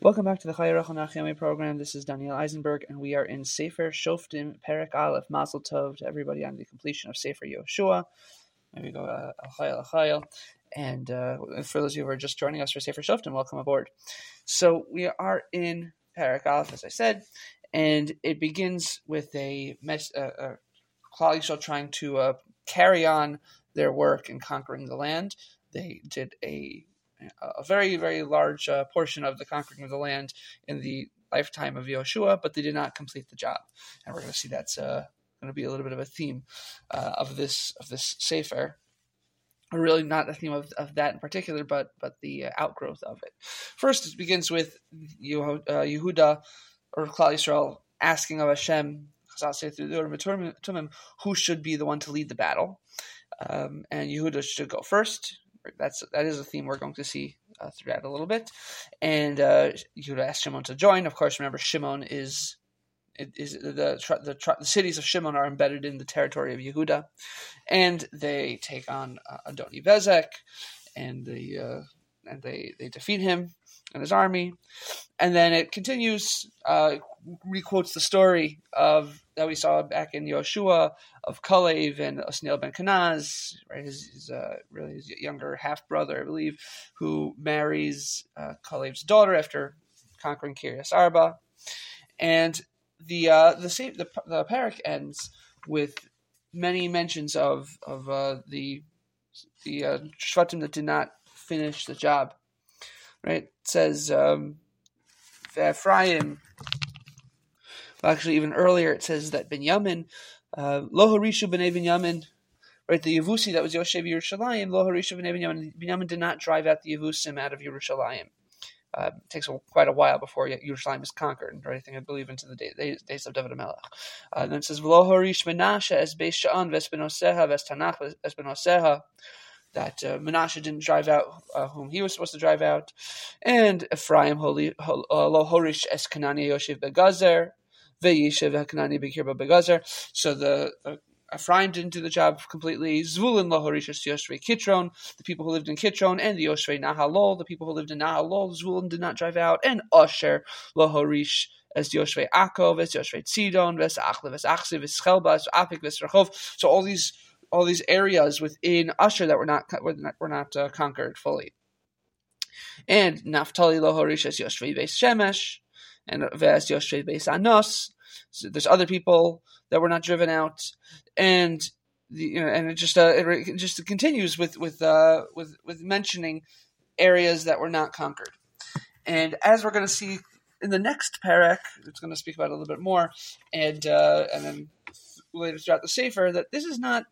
Welcome back to the Chaya Rochel Nach Yomi program. This is Daniel Eisenberg, and we are in Sefer Shoftim Perek Aleph. Mazel Tov to everybody on the completion of Sefer Yoshua. Maybe go uh, Achayel. And uh, for those of you who are just joining us for Sefer Shoftim, welcome aboard. So we are in Perek Aleph, as I said, and it begins with a, mes- uh, uh, trying to uh, carry on their work in conquering the land. They did a a very, very large uh, portion of the conquering of the land in the lifetime of Yoshua, but they did not complete the job. And we're going to see that's uh, going to be a little bit of a theme uh, of this of this sefer. Really not a theme of, of that in particular, but but the uh, outgrowth of it. First, it begins with uh, Yehuda or Klal Yisrael asking of Hashem, I'll say through the who should be the one to lead the battle. Um, and Yehuda should go first that's that is a theme we're going to see uh, throughout a little bit. And uh, you would ask Shimon to join. Of course, remember Shimon is is the the, the cities of Shimon are embedded in the territory of Yehuda, and they take on uh, Adoni Bezek, and they uh, and they they defeat him and his army, and then it continues. Uh, requotes the story of that we saw back in Yoshua of Kalev and Osniel ben Kenaz, right? His, his uh, really his younger half brother, I believe, who marries uh, Kalev's daughter after conquering Kiryas Arba, and the uh, the same the the parak ends with many mentions of of uh, the the uh, shvatim that did not finish the job. Right? It says um, Ephraim actually, even earlier, it says that Binyamin, uh, Lo Harishu b'nei Binyamin, right, the Yavusi that was Yoshev Yerushalayim, Lo Harishu b'nei Binyamin, Binyamin did not drive out the Yavusim out of Yerushalayim. Uh, it takes a, quite a while before Yerushalayim is conquered, or anything I believe into the day, days, of David Melech. Uh, and then it says, V'lo harish menashe es beis sha'an v'espenoseha v'estanach v'espenoseha that uh, Menashe didn't drive out uh, whom he was supposed to drive out, and Ephraim holy, uh, lo horish es kanani yoshev begazer, so the, the Ephraim didn't do the job completely. Zvulun lohorishas Yoshvei Kitron, the people who lived in Kitron, and the Yoshvei Nahalol, the people who lived in Nahalol, Zvulun did not drive out, and Asher lohorish as Yoshvei Akov, as Yoshvei Tzidon, ves Achle, ves Achse, ves Chelba, ves Apik, Rechov. So all these all these areas within Asher that were not were not, were not uh, conquered fully. And Naphtali lohorish as Yoshvei Beis Shemesh, and Ves Yoshvei Beis Anos. So there's other people that were not driven out, and the, you know, and it just uh, it just continues with with uh, with with mentioning areas that were not conquered. And as we're going to see in the next parak, it's going to speak about a little bit more, and uh, and then later throughout the sefer that this is not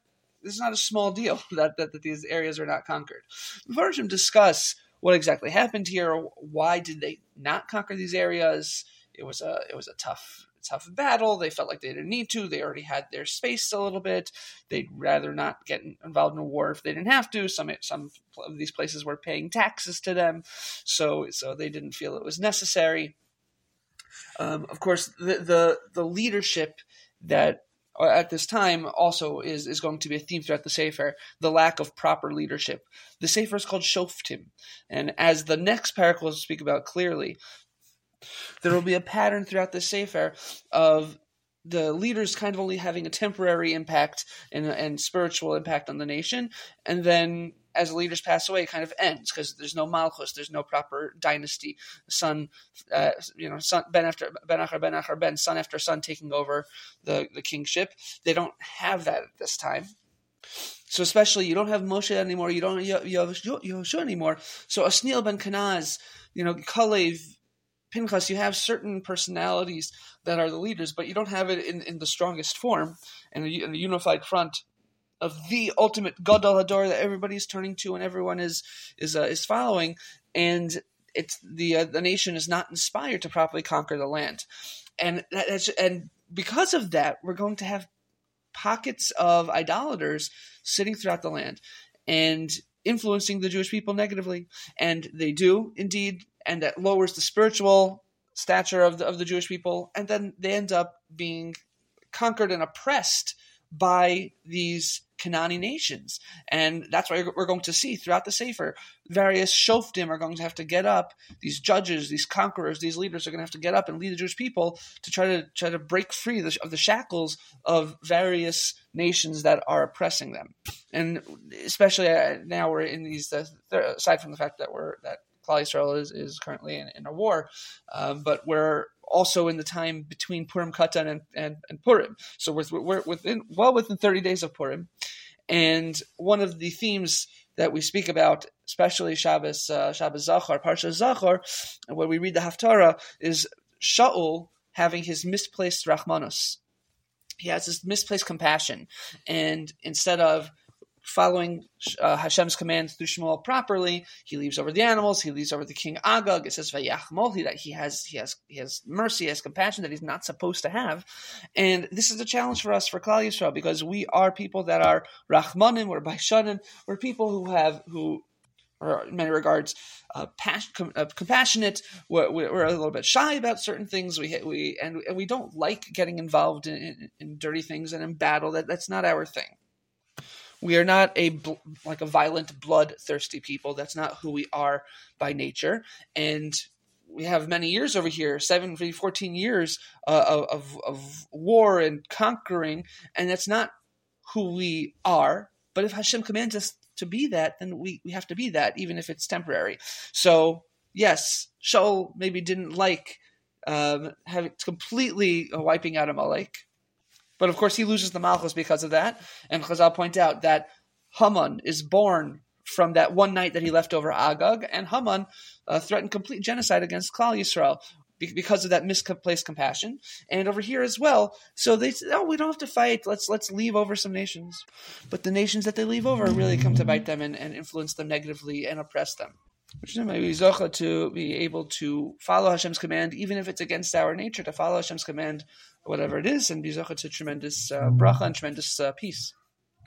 this is not a small deal that that, that these areas are not conquered. Varshim discuss what exactly happened here. Why did they not conquer these areas? It was a it was a tough tough battle. They felt like they didn't need to. They already had their space a little bit. They'd rather not get involved in a war if they didn't have to. Some some of these places were paying taxes to them, so so they didn't feel it was necessary. Um, of course, the, the the leadership that Uh, at this time also is, is going to be a theme throughout the Sefer, the lack of proper leadership. The Sefer is called Shoftim. And as the next parak will speak about clearly, there will be a pattern throughout the Sefer of the leaders kind of only having a temporary impact and, and spiritual impact on the nation, and then as leaders pass away, it kind of ends because there's no malchus, there's no proper dynasty. Son, uh, you know, son Ben after Ben after Ben after Ben, son after son taking over the the kingship. They don't have that at this time. So especially you don't have Moshe anymore, you don't you have Yoshua anymore. So Osniel ben Kenaz, you know, Kalev, Pinchas, you have certain personalities that are the leaders, but you don't have it in, in the strongest form and a, in a unified front of the ultimate Gadol Hador that everybody's turning to and everyone is is uh, is following, and it's the uh, the nation is not inspired to properly conquer the land, and that's and because of that, we're going to have pockets of idolaters sitting throughout the land and influencing the Jewish people negatively, and they do indeed, and that lowers the spiritual stature of the of the Jewish people, and then they end up being conquered and oppressed by these Kanani nations. And that's why we're going to see throughout the Sefer, various shoftim are going to have to get up, these judges, these conquerors, these leaders are going to have to get up and lead the Jewish people to try to try to break free of the shackles of various nations that are oppressing them. And especially uh, now we're in these, uh, aside from the fact that we're, that Klal Yisrael is, is currently in, in a war, um, but we're also in the time between Purim Katan and, and, and Purim. So we're, we're within well within 30 days of Purim. And one of the themes that we speak about, especially Shabbos, uh, Shabbos Zachor, Parsha Zachor, when we read the Haftarah, is Shaul having his misplaced Rachmanus. He has this misplaced compassion. And instead of following uh, Hashem's commands through Shmuel properly. He leaves over the animals. He leaves over the king Agag. It says that he has he has he has mercy, he has compassion that he's not supposed to have. And this is a challenge for us for Klal Yisrael because we are people that are Rachmanim, we're Baishanim, we're people who have who are in many regards uh, com- uh, compassionate. We're, we're, a little bit shy about certain things. We we and, and we don't like getting involved in, in, in dirty things and in battle. That that's not our thing. We are not a like a violent, bloodthirsty people. That's not who we are by nature. And we have many years over here, seven, 14 years uh, of, of war and conquering, and that's not who we are. But if Hashem commands us to be that, then we, we have to be that, even if it's temporary. So, yes, Shaul maybe didn't like um, having completely wiping out Amalek, but of course, he loses the Malchus because of that. And Chazal point out that Haman is born from that one night that he left over Agag, and Haman uh, threatened complete genocide against Klal Yisrael because of that misplaced compassion. And over here as well, so they said, "Oh, we don't have to fight. Let's let's leave over some nations." But the nations that they leave over really come to bite them and, and influence them negatively and oppress them. Which maybe zocha to be able to follow Hashem's command, even if it's against our nature, to follow Hashem's command whatever it is, and be to tremendous uh, bracha and tremendous uh, peace.